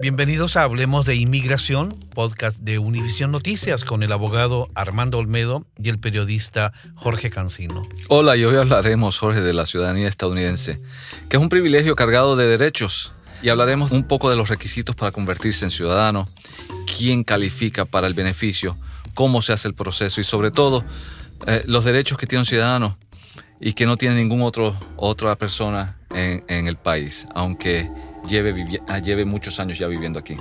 Bienvenidos a Hablemos de Inmigración, podcast de Univisión Noticias con el abogado Armando Olmedo y el periodista Jorge Cancino. Hola, y hoy hablaremos, Jorge, de la ciudadanía estadounidense, que es un privilegio cargado de derechos. Y hablaremos un poco de los requisitos para convertirse en ciudadano, quién califica para el beneficio, cómo se hace el proceso y sobre todo eh, los derechos que tiene un ciudadano y que no tiene ningún otro otra persona en, en el país, aunque ah, lleve muchos años ya viviendo aquí.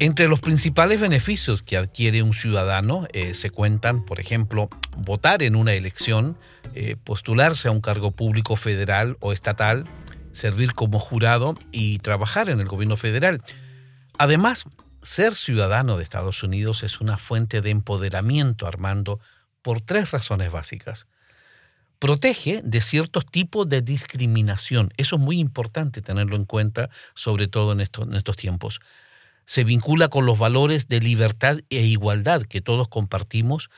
Entre los principales beneficios que adquiere un ciudadano eh, se cuentan, por ejemplo, votar en una elección, eh, postularse a un cargo público federal o estatal, servir como jurado y trabajar en el gobierno federal. Además, ser ciudadano de Estados Unidos es una fuente de empoderamiento, Armando, por tres razones básicas. Protege de ciertos tipos de discriminación. Eso es muy importante tenerlo en cuenta, sobre todo en estos, tiempos se vincula con los valores de libertad e igualdad que todos compartimos,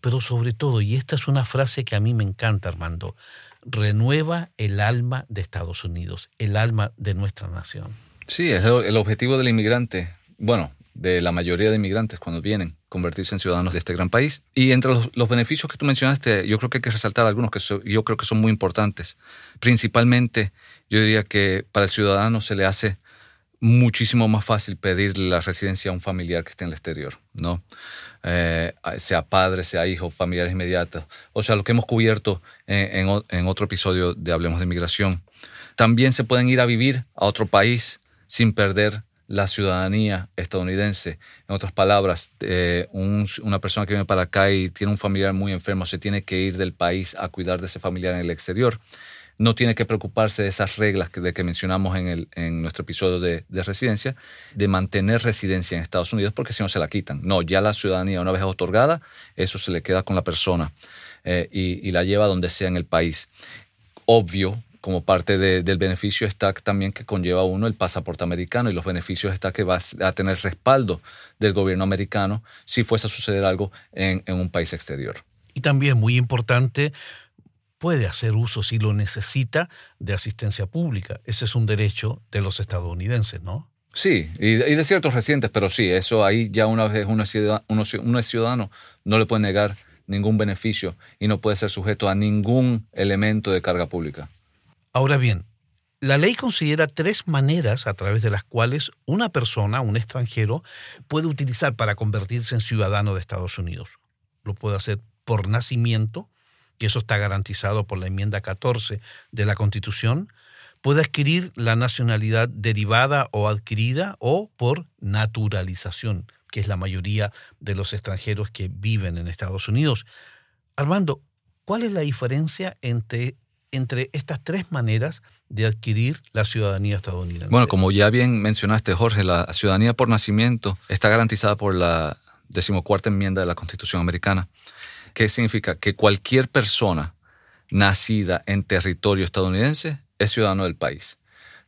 pero sobre todo, y esta es una frase que a mí me encanta, Armando, renueva el alma de Estados Unidos, el alma de nuestra nación. Sí, es el objetivo del inmigrante, bueno, de la mayoría de inmigrantes cuando vienen, convertirse en ciudadanos de este gran país. Y entre los, beneficios que tú mencionaste, yo creo que hay que resaltar algunos que yo creo que son muy importantes. Principalmente, yo diría que para el ciudadano se le hace muchísimo más fácil pedirle la residencia a un familiar que esté en el exterior, ¿no? Eh, sea padre, sea hijo, familiares inmediatos. O sea, lo que hemos cubierto en, en en otro episodio de Hablemos de Inmigración. También se pueden ir a vivir a otro país sin perder la ciudadanía estadounidense. En otras palabras, eh, un- una persona que viene para acá y tiene un familiar muy enfermo se tiene que ir del país a cuidar de ese familiar en el exterior. No tiene que preocuparse de esas reglas que, de que mencionamos en, el, en nuestro episodio de, de residencia, de mantener residencia en Estados Unidos, porque si no se la quitan. No, ya la ciudadanía, una vez otorgada, eso se le queda con la persona eh, y, y la lleva donde sea en el país. Obvio, como parte de- del beneficio está también que conlleva uno el pasaporte americano y los beneficios está que va a tener respaldo del gobierno americano si fuese a suceder algo en, en un país exterior. Y también, muy importante, puede hacer uso, si lo necesita, de asistencia pública. Ese es un derecho de los estadounidenses, ¿no? Sí, y, de- ciertos residentes, pero sí, eso ahí ya una vez uno es ciudadano, uno, ci- uno es ciudadano no le puede negar ningún beneficio y no puede ser sujeto a ningún elemento de carga pública. Ahora bien, la ley considera tres maneras a través de las cuales una persona, un extranjero, puede utilizar para convertirse en ciudadano de Estados Unidos. Lo puede hacer por nacimiento, que eso está garantizado por la enmienda 14 de la Constitución, puede adquirir la nacionalidad derivada o adquirida o por naturalización, que es la mayoría de los extranjeros que viven en Estados Unidos. Armando, ¿cuál es la diferencia entre, entre estas tres maneras de adquirir la ciudadanía estadounidense? Bueno, como ya bien mencionaste, Jorge, la ciudadanía por nacimiento está garantizada por la decimocuarta enmienda de la Constitución americana. ¿Qué significa? Que cualquier persona nacida en territorio estadounidense es ciudadano del país.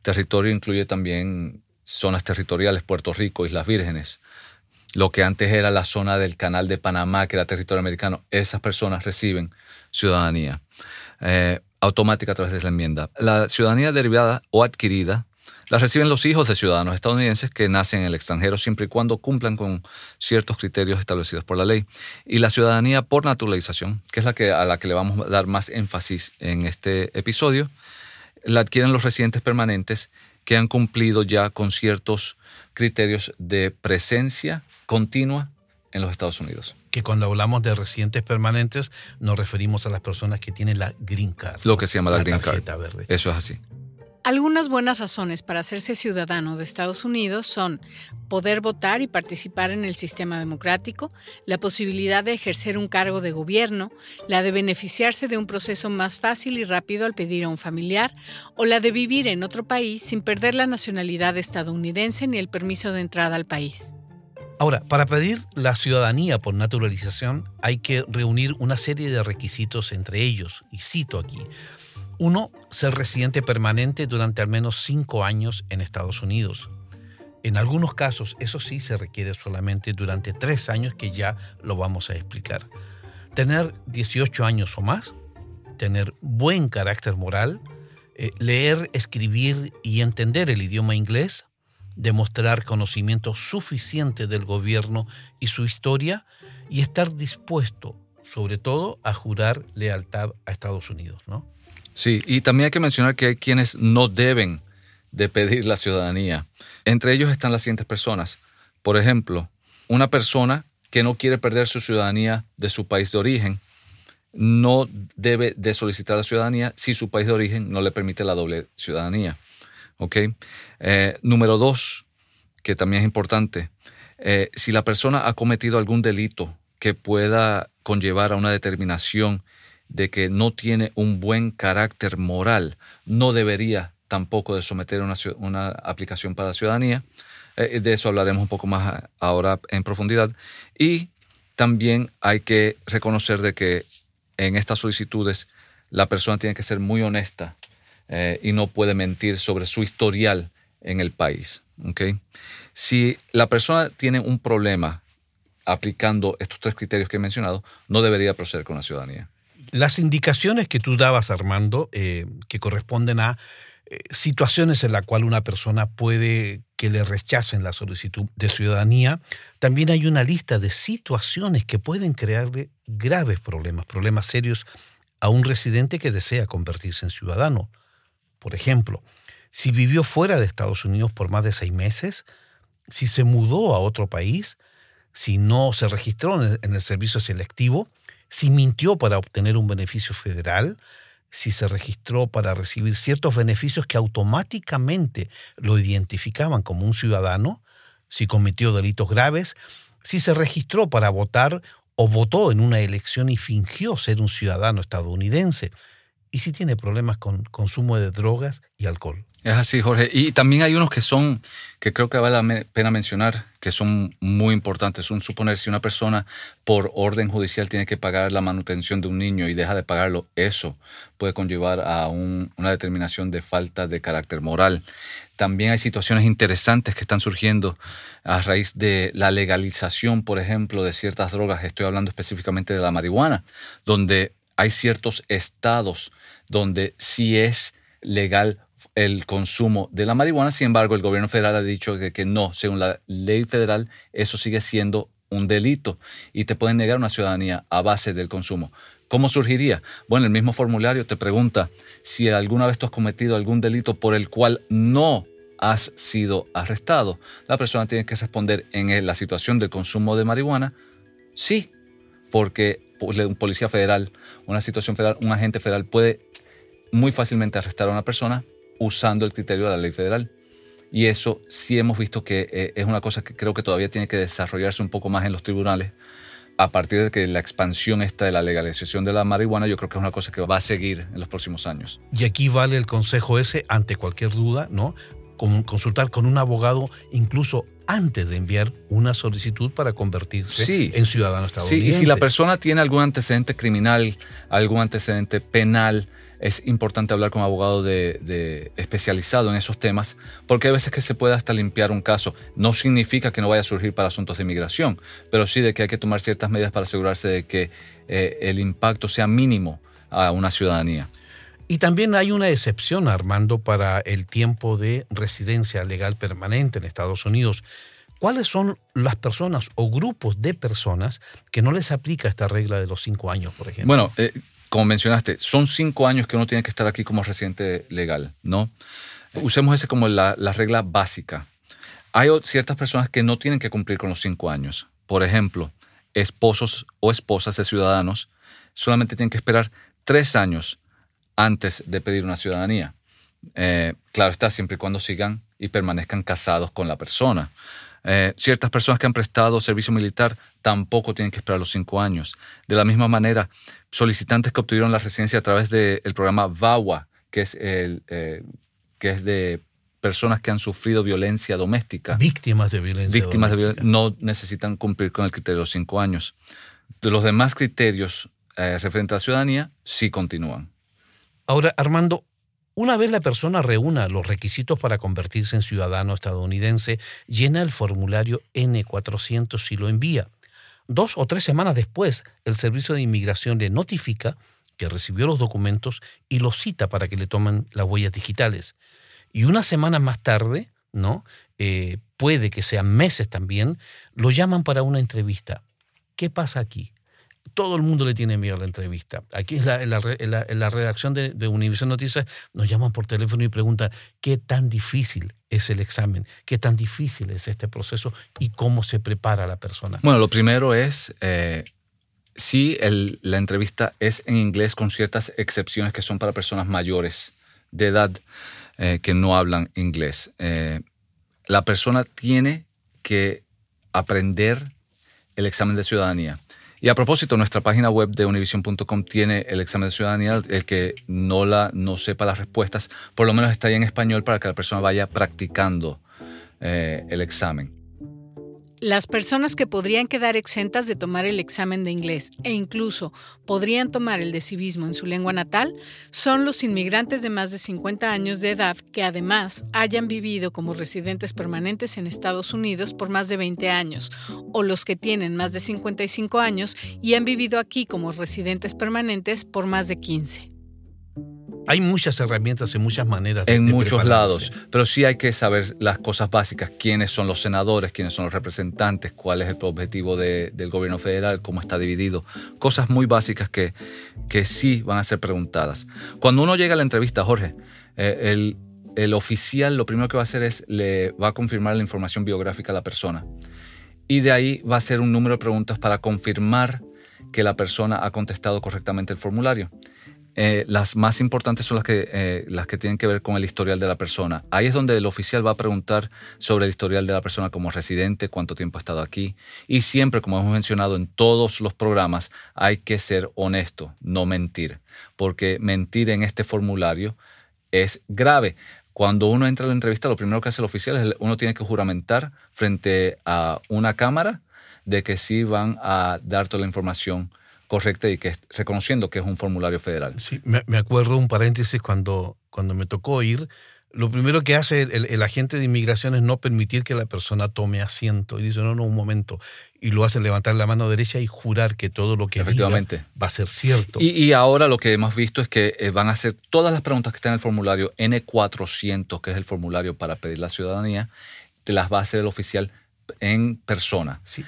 Territorio incluye también zonas territoriales, Puerto Rico, Islas Vírgenes, lo que antes era la zona del Canal de Panamá, que era territorio americano, esas personas reciben ciudadanía eh, automática a través de la enmienda. La ciudadanía derivada o adquirida la reciben los hijos de ciudadanos estadounidenses que nacen en el extranjero siempre y cuando cumplan con ciertos criterios establecidos por la ley. Y la ciudadanía por naturalización, que es la que, a la que le vamos a dar más énfasis en este episodio, la adquieren los residentes permanentes que han cumplido ya con ciertos criterios de presencia continua en los Estados Unidos. Que cuando hablamos de residentes permanentes nos referimos a las personas que tienen la green card. Lo que se llama la, green card. Verde. Eso es así. Algunas buenas razones para hacerse ciudadano de Estados Unidos son poder votar y participar en el sistema democrático, la posibilidad de ejercer un cargo de gobierno, la de beneficiarse de un proceso más fácil y rápido al pedir a un familiar, o la de vivir en otro país sin perder la nacionalidad estadounidense ni el permiso de entrada al país. Ahora, para pedir la ciudadanía por naturalización hay que reunir una serie de requisitos entre ellos, y cito aquí. Uno, ser residente permanente durante al menos cinco años en Estados Unidos. En algunos casos, eso sí se requiere solamente durante tres años, que ya lo vamos a explicar. Tener 18 años o más, tener buen carácter moral, eh, leer, escribir y entender el idioma inglés, demostrar conocimiento suficiente del gobierno y su historia y estar dispuesto, sobre todo, a jurar lealtad a Estados Unidos, ¿no? Sí, y también hay que mencionar que hay quienes no deben de pedir la ciudadanía. Entre ellos están las siguientes personas. Por ejemplo, una persona que no quiere perder su ciudadanía de su país de origen no debe de solicitar la ciudadanía si su país de origen no le permite la doble ciudadanía. ¿Ok? Eh, número dos, que también es importante, eh, si la persona ha cometido algún delito que pueda conllevar a una determinación de que no tiene un buen carácter moral, no debería tampoco de someter una, una aplicación para la ciudadanía. Eh, de eso hablaremos un poco más ahora en profundidad. Y también hay que reconocer de que en estas solicitudes la persona tiene que ser muy honesta eh, y no puede mentir sobre su historial en el país. ¿okay? Si la persona tiene un problema aplicando estos tres criterios que he mencionado, no debería proceder con la ciudadanía. Las indicaciones que tú dabas, Armando, eh, que corresponden a eh, situaciones en las cuales una persona puede que le rechacen la solicitud de ciudadanía, también hay una lista de situaciones que pueden crearle graves problemas, problemas serios a un residente que desea convertirse en ciudadano. Por ejemplo, si vivió fuera de Estados Unidos por más de seis meses, si se mudó a otro país, si no se registró en el servicio selectivo, si mintió para obtener un beneficio federal, si se registró para recibir ciertos beneficios que automáticamente lo identificaban como un ciudadano, si cometió delitos graves, si se registró para votar o votó en una elección y fingió ser un ciudadano estadounidense, y si tiene problemas con consumo de drogas y alcohol. Es así, Jorge. Y también hay unos que son, que creo que vale la pena mencionar, que son muy importantes. Un suponer, si una persona por orden judicial tiene que pagar la manutención de un niño y deja de pagarlo, eso puede conllevar a una determinación de falta de carácter moral. También hay situaciones interesantes que están surgiendo a raíz de la legalización, por ejemplo, de ciertas drogas. Estoy hablando específicamente de la marihuana, donde hay ciertos estados donde sí es legal el consumo de la marihuana. Sin embargo, el gobierno federal ha dicho que, no, según la ley federal, eso sigue siendo un delito y te pueden negar una ciudadanía a base del consumo. ¿Cómo surgiría? Bueno, el mismo formulario te pregunta si alguna vez tú has cometido algún delito por el cual no has sido arrestado. La persona tiene que responder en la situación del consumo de marihuana, sí, porque un policía federal, una situación federal, un agente federal puede muy fácilmente arrestar a una persona usando el criterio de la ley federal. Y eso sí hemos visto que eh, es una cosa que creo que todavía tiene que desarrollarse un poco más en los tribunales. A partir de que la expansión esta de la legalización de la marihuana, yo creo que es una cosa que va a seguir en los próximos años. Y aquí vale el consejo ese ante cualquier duda, ¿no? Consultar con un abogado incluso antes de enviar una solicitud para convertirse en ciudadano estadounidense. Sí, y si la persona tiene algún antecedente criminal, algún antecedente penal, es importante hablar con un abogado de, especializado en esos temas, porque hay veces que se puede hasta limpiar un caso. No significa que no vaya a surgir para asuntos de inmigración, pero sí de que hay que tomar ciertas medidas para asegurarse de que eh, el impacto sea mínimo a una ciudadanía. Y también hay una excepción, Armando, para el tiempo de residencia legal permanente en Estados Unidos. ¿Cuáles son las personas o grupos de personas que no les aplica esta regla de los cinco años, por ejemplo? Bueno, eh, como mencionaste, son cinco años que uno tiene que estar aquí como residente legal, ¿no? Usemos ese como la regla básica. Hay ciertas personas que no tienen que cumplir con los cinco años. Por ejemplo, esposos o esposas de ciudadanos solamente tienen que esperar tres años antes de pedir una ciudadanía. Eh, claro está, siempre y cuando sigan y permanezcan casados con la persona. Eh, ciertas personas que han prestado servicio militar tampoco tienen que esperar los cinco años. De la misma manera, solicitantes que obtuvieron la residencia a través del programa VAWA, que es, el, eh, que es de personas que han sufrido violencia doméstica. Víctimas de violencia. Víctimas de violencia. No necesitan cumplir con el criterio de los cinco años. De los demás criterios referentes a la ciudadanía, sí continúan. Ahora, Armando, una vez la persona reúna los requisitos para convertirse en ciudadano estadounidense, llena el formulario N400 y lo envía. Dos o tres semanas después, el Servicio de Inmigración le notifica que recibió los documentos y los cita para que le tomen las huellas digitales. Y una semana más tarde, ¿no? Eh, puede que sean meses también, lo llaman para una entrevista. ¿Qué pasa aquí? Todo el mundo le tiene miedo a la entrevista. Aquí en la, redacción de, de Univision Noticias nos llaman por teléfono y preguntan qué tan difícil es el examen, qué tan difícil es este proceso y cómo se prepara la persona. Bueno, lo primero es, eh, sí, la entrevista es en inglés con ciertas excepciones que son para personas mayores de edad eh, que no hablan inglés. Eh, la persona tiene que aprender el examen de ciudadanía. Y a propósito, nuestra página web de univision.com tiene el examen de ciudadanía. El que no, la, no sepa las respuestas, por lo menos está ahí en español para que la persona vaya practicando eh, el examen. Las personas que podrían quedar exentas de tomar el examen de inglés e incluso podrían tomar el de civismo en su lengua natal son los inmigrantes de más de 50 años de edad que además hayan vivido como residentes permanentes en Estados Unidos por más de 20 años o los que tienen más de 55 años y han vivido aquí como residentes permanentes por más de 15. Hay muchas herramientas y muchas maneras. De, en muchos lados, pero sí hay que saber las cosas básicas, quiénes son los senadores, quiénes son los representantes, cuál es el objetivo del gobierno federal, cómo está dividido. Cosas muy básicas que, que sí van a ser preguntadas. Cuando uno llega a la entrevista, Jorge, eh, el, el oficial lo primero que va a hacer es le va a confirmar la información biográfica a la persona. Y de ahí va a hacer un número de preguntas para confirmar que la persona ha contestado correctamente el formulario. Eh, las más importantes son las que, eh, las que tienen que ver con el historial de la persona. Ahí es donde el oficial va a preguntar sobre el historial de la persona como residente, cuánto tiempo ha estado aquí. Y siempre, como hemos mencionado en todos los programas, hay que ser honesto, no mentir. Porque mentir en este formulario es grave. Cuando uno entra a la entrevista, lo primero que hace el oficial es uno tiene que juramentar frente a una cámara de que sí van a dar toda la información correcta y que reconociendo que es un formulario federal. Sí, me, acuerdo un paréntesis cuando, cuando me tocó ir. Lo primero que hace el, agente de inmigración es no permitir que la persona tome asiento. Y dice, no, no, un momento. Y lo hace levantar la mano derecha y jurar que todo lo que Efectivamente. Diga va a ser cierto. Y, y, ahora lo que hemos visto es que eh, van a hacer todas las preguntas que están en el formulario N400, que es el formulario para pedir la ciudadanía, te las va a hacer el oficial en persona. Sí.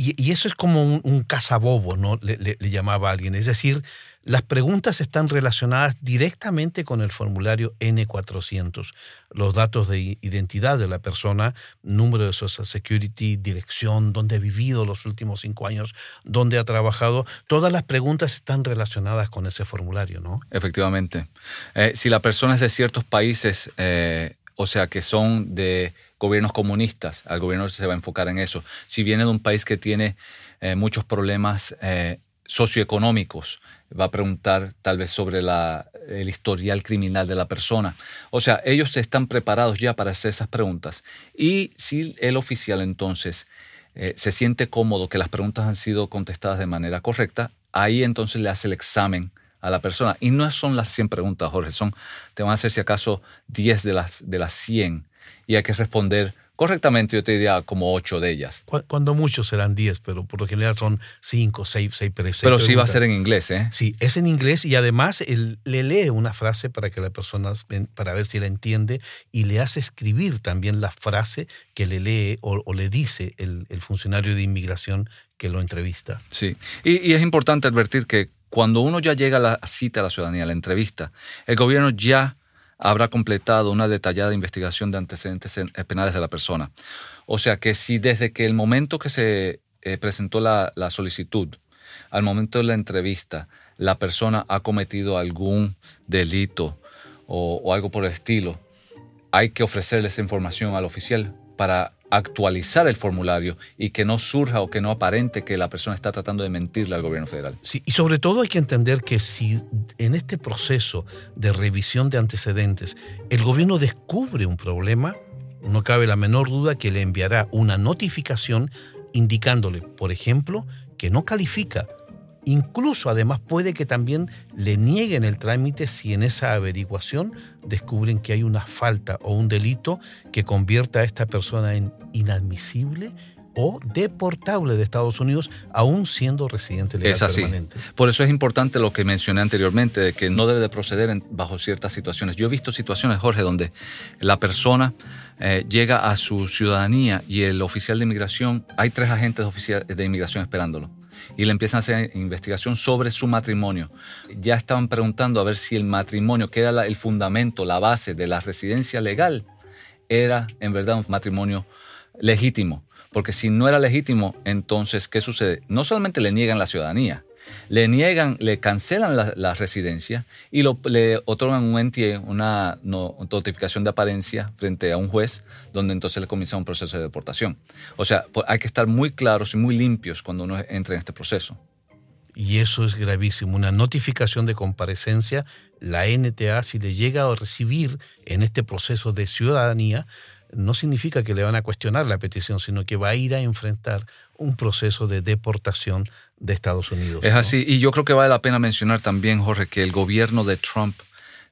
Y, eso es como un, cazabobo, ¿no? Le, llamaba a alguien. Es decir, Las preguntas están relacionadas directamente con el formulario N400. Los datos de identidad de la persona, número de Social Security, dirección, dónde ha vivido los últimos cinco años, dónde ha trabajado. Todas las preguntas están relacionadas con ese formulario, ¿no? Efectivamente. Eh, si la persona es de ciertos países, eh, o sea, que son de gobiernos comunistas, al gobierno se va a enfocar en eso. Si viene de un país que tiene eh, muchos problemas socioeconómicos, va a preguntar tal vez sobre el historial criminal de la persona. O sea, ellos están preparados ya para hacer esas preguntas. Y si el oficial entonces eh, se siente cómodo que las preguntas han sido contestadas de manera correcta, ahí entonces le hace el examen a la persona. Y no son las 100 preguntas, Jorge, son, te van a hacer si acaso 10 de las, de las 100 y hay que responder Correctamente yo te diría como ocho de ellas. Cuando muchos serán diez, pero por lo general son cinco, seis, seis, seis Pero sí va a ser en inglés, ¿eh? Sí, es en inglés y además él le lee una frase para que la persona, para ver si la entiende y le hace escribir también la frase que le lee o, le dice el, funcionario de inmigración que lo entrevista. Sí, y, y es importante advertir que cuando uno ya llega a la cita a la ciudadanía, a la entrevista, el gobierno ya habrá completado una detallada investigación de antecedentes penales de la persona. O sea que si desde que el momento que se eh, presentó la, solicitud, al momento de la entrevista, la persona ha cometido algún delito o, o algo por el estilo, hay que ofrecerle esa información al oficial para actualizar el formulario y que no surja o que no aparente que la persona está tratando de mentirle al gobierno federal. Sí, y sobre todo hay que entender que si en este proceso de revisión de antecedentes el gobierno descubre un problema, no cabe la menor duda que le enviará una notificación indicándole, por ejemplo, que no califica Incluso, además, puede que también le nieguen el trámite si en esa averiguación descubren que hay una falta o un delito que convierta a esta persona en inadmisible o deportable de Estados Unidos, aún siendo residente legal es así. permanente. Por eso es importante lo que mencioné anteriormente, de que no debe de proceder bajo ciertas situaciones. Yo he visto situaciones, Jorge, donde la persona eh, llega a su ciudadanía y el oficial de inmigración, hay tres agentes de inmigración esperándolo y le empiezan a hacer investigación sobre su matrimonio. Ya estaban preguntando a ver si el matrimonio, que era el fundamento, la base de la residencia legal, era en verdad un matrimonio legítimo. Porque si no era legítimo, entonces, ¿qué sucede? No solamente le niegan la ciudadanía, le niegan, le cancelan la, residencia y le otorgan un NTA, una notificación de apariencia frente a un juez, donde entonces le comienza un proceso de deportación. O sea, hay que estar muy claros y muy limpios cuando uno entra en este proceso. Y eso es gravísimo. Una notificación de comparecencia, la NTA, si le llega a recibir en este proceso de ciudadanía, no significa que le van a cuestionar la petición, sino que va a ir a enfrentar un proceso de deportación de Estados Unidos. Es así, y yo creo que vale la pena mencionar también, Jorge, que el gobierno de Trump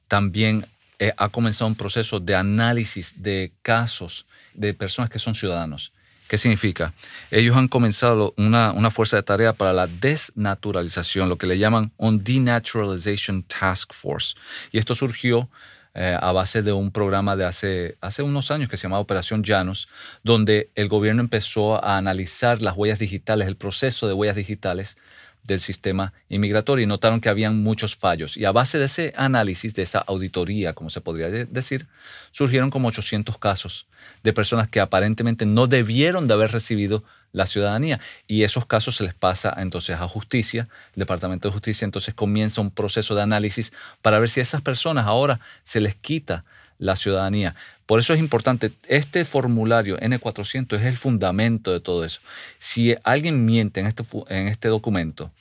también eh, ha comenzado un proceso de análisis de casos de personas que son ciudadanos. ¿Qué significa? Ellos han comenzado una, una, fuerza de tarea para la desnaturalización, lo que le llaman un Denaturalization Task Force. Y esto surgió eh, a base de un programa de hace, hace unos años que se llamaba Operación Llanos, donde el gobierno empezó a analizar las huellas digitales, el proceso de huellas digitales del sistema inmigratorio y notaron que habían muchos fallos. Y a base de ese análisis, de esa auditoría, como se podría decir, surgieron como 800 casos de personas que aparentemente no debieron de haber recibido la ciudadanía. Y esos casos se les pasa entonces a justicia, el Departamento de Justicia entonces comienza un proceso de análisis para ver si a esas personas ahora se les quita la ciudadanía. Por eso es importante, este formulario N400 es el fundamento de todo eso. Si alguien miente en este, en este documento,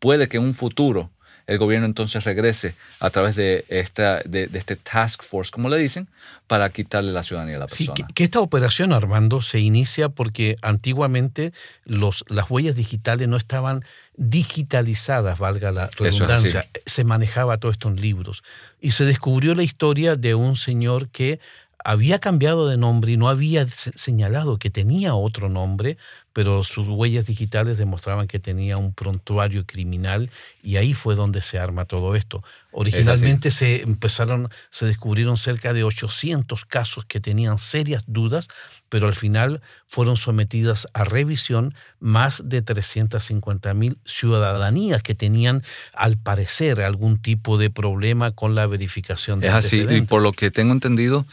puede que en un futuro el gobierno entonces regrese a través de, esta, de, este task force, como le dicen, para quitarle la ciudadanía a la persona. Sí, que, esta operación, Armando, se inicia porque antiguamente los, las huellas digitales no estaban digitalizadas, valga la redundancia. Se manejaba todo esto en libros. Y se descubrió la historia de un señor que había cambiado de nombre y no había señalado que tenía otro nombre pero sus huellas digitales demostraban que tenía un prontuario criminal y ahí fue donde se arma todo esto. Originalmente se empezaron, se descubrieron cerca de 800 casos que tenían serias dudas, pero al final fueron sometidas a revisión más de 350 mil ciudadanías que tenían, al parecer, algún tipo de problema con la verificación de Es así, y por lo que tengo entendido,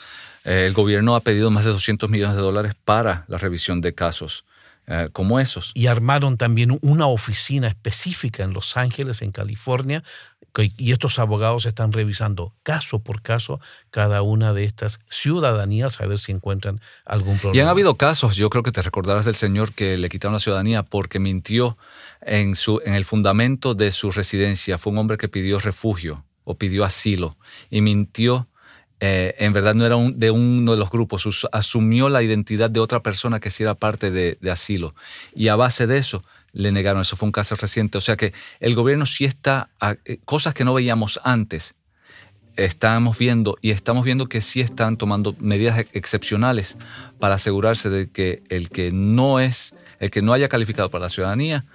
eh, el gobierno ha pedido más de 200 millones de dólares para la revisión de casos. Eh, como esos. Y armaron también una oficina específica en Los Ángeles, en California, y estos abogados están revisando caso por caso cada una de estas ciudadanías a ver si encuentran algún problema. Y han habido casos, yo creo que te recordarás del señor que le quitaron la ciudadanía porque mintió en, su, en el fundamento de su residencia. Fue un hombre que pidió refugio o pidió asilo y mintió eh, en verdad no era de uno de los grupos, asumió la identidad de otra persona que sí era parte de, asilo. Y a base de eso le negaron, eso fue un caso reciente. O sea que el gobierno sí está, eh, cosas que no veíamos antes, estamos viendo y estamos viendo que sí están tomando medidas excepcionales para asegurarse de que el que no es, el que no haya calificado para la ciudadanía,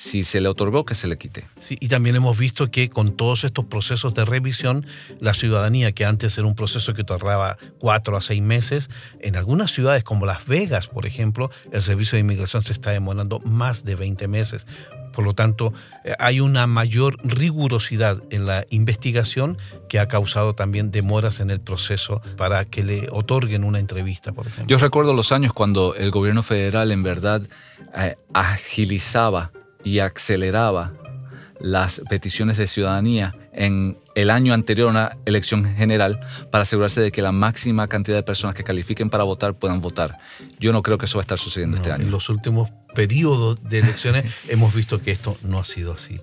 si se le otorgó, que se le quite. Sí, y también hemos visto que con todos estos procesos de revisión, la ciudadanía, que antes era un proceso que tardaba cuatro a seis meses, en algunas ciudades como Las Vegas, por ejemplo, el servicio de inmigración se está demorando más de 20 meses. Por lo tanto, eh, hay una mayor rigurosidad en la investigación que ha causado también demoras en el proceso para que le otorguen una entrevista, por ejemplo. Yo recuerdo los años cuando el gobierno federal en verdad eh, agilizaba y aceleraba las peticiones de ciudadanía en el año anterior a una elección general para asegurarse de que la máxima cantidad de personas que califiquen para votar puedan votar. Yo no creo que eso va a estar sucediendo este año. En los últimos periodos de elecciones hemos visto que esto no ha sido así.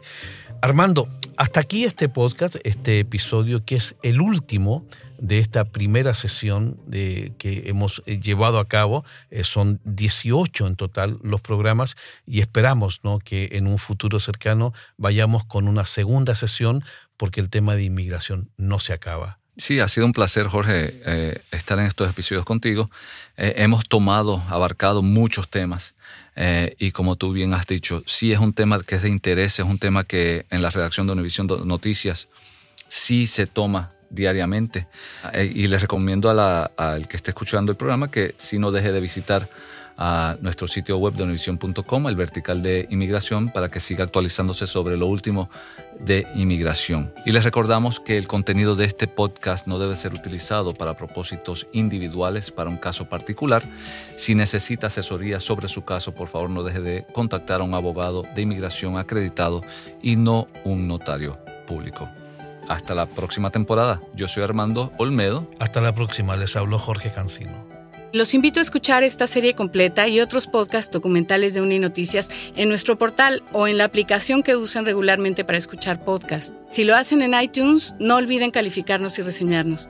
Armando, hasta aquí este podcast, este episodio que es el último de esta primera sesión de, que hemos eh, llevado a cabo. Eh, son 18 en total los programas y esperamos ¿no? que en un futuro cercano vayamos con una segunda sesión porque el tema de inmigración no se acaba. Sí, ha sido un placer, Jorge, eh, estar en estos episodios contigo. hemos tomado, abarcado muchos temas y como tú bien has dicho, sí es un tema que es de interés, es un tema que en la redacción de Univisión Noticias sí se toma diariamente. Eh, y les recomiendo al que esté escuchando el programa que si no deje de visitar a nuestro sitio web de univision.com, el vertical de inmigración, para que siga actualizándose sobre lo último de inmigración. Y les recordamos que el contenido de este podcast no debe ser utilizado para propósitos individuales para un caso particular. Si necesita asesoría sobre su caso, por favor no deje de contactar a un abogado de inmigración acreditado y no un notario público. Hasta la próxima temporada. Yo soy Armando Olmedo. Hasta la próxima. Les habló Jorge Cancino. Los invito a escuchar esta serie completa y otros podcasts documentales de Uninoticias en nuestro portal o en la aplicación que usan regularmente para escuchar podcasts. Si lo hacen en iTunes, no olviden calificarnos y reseñarnos.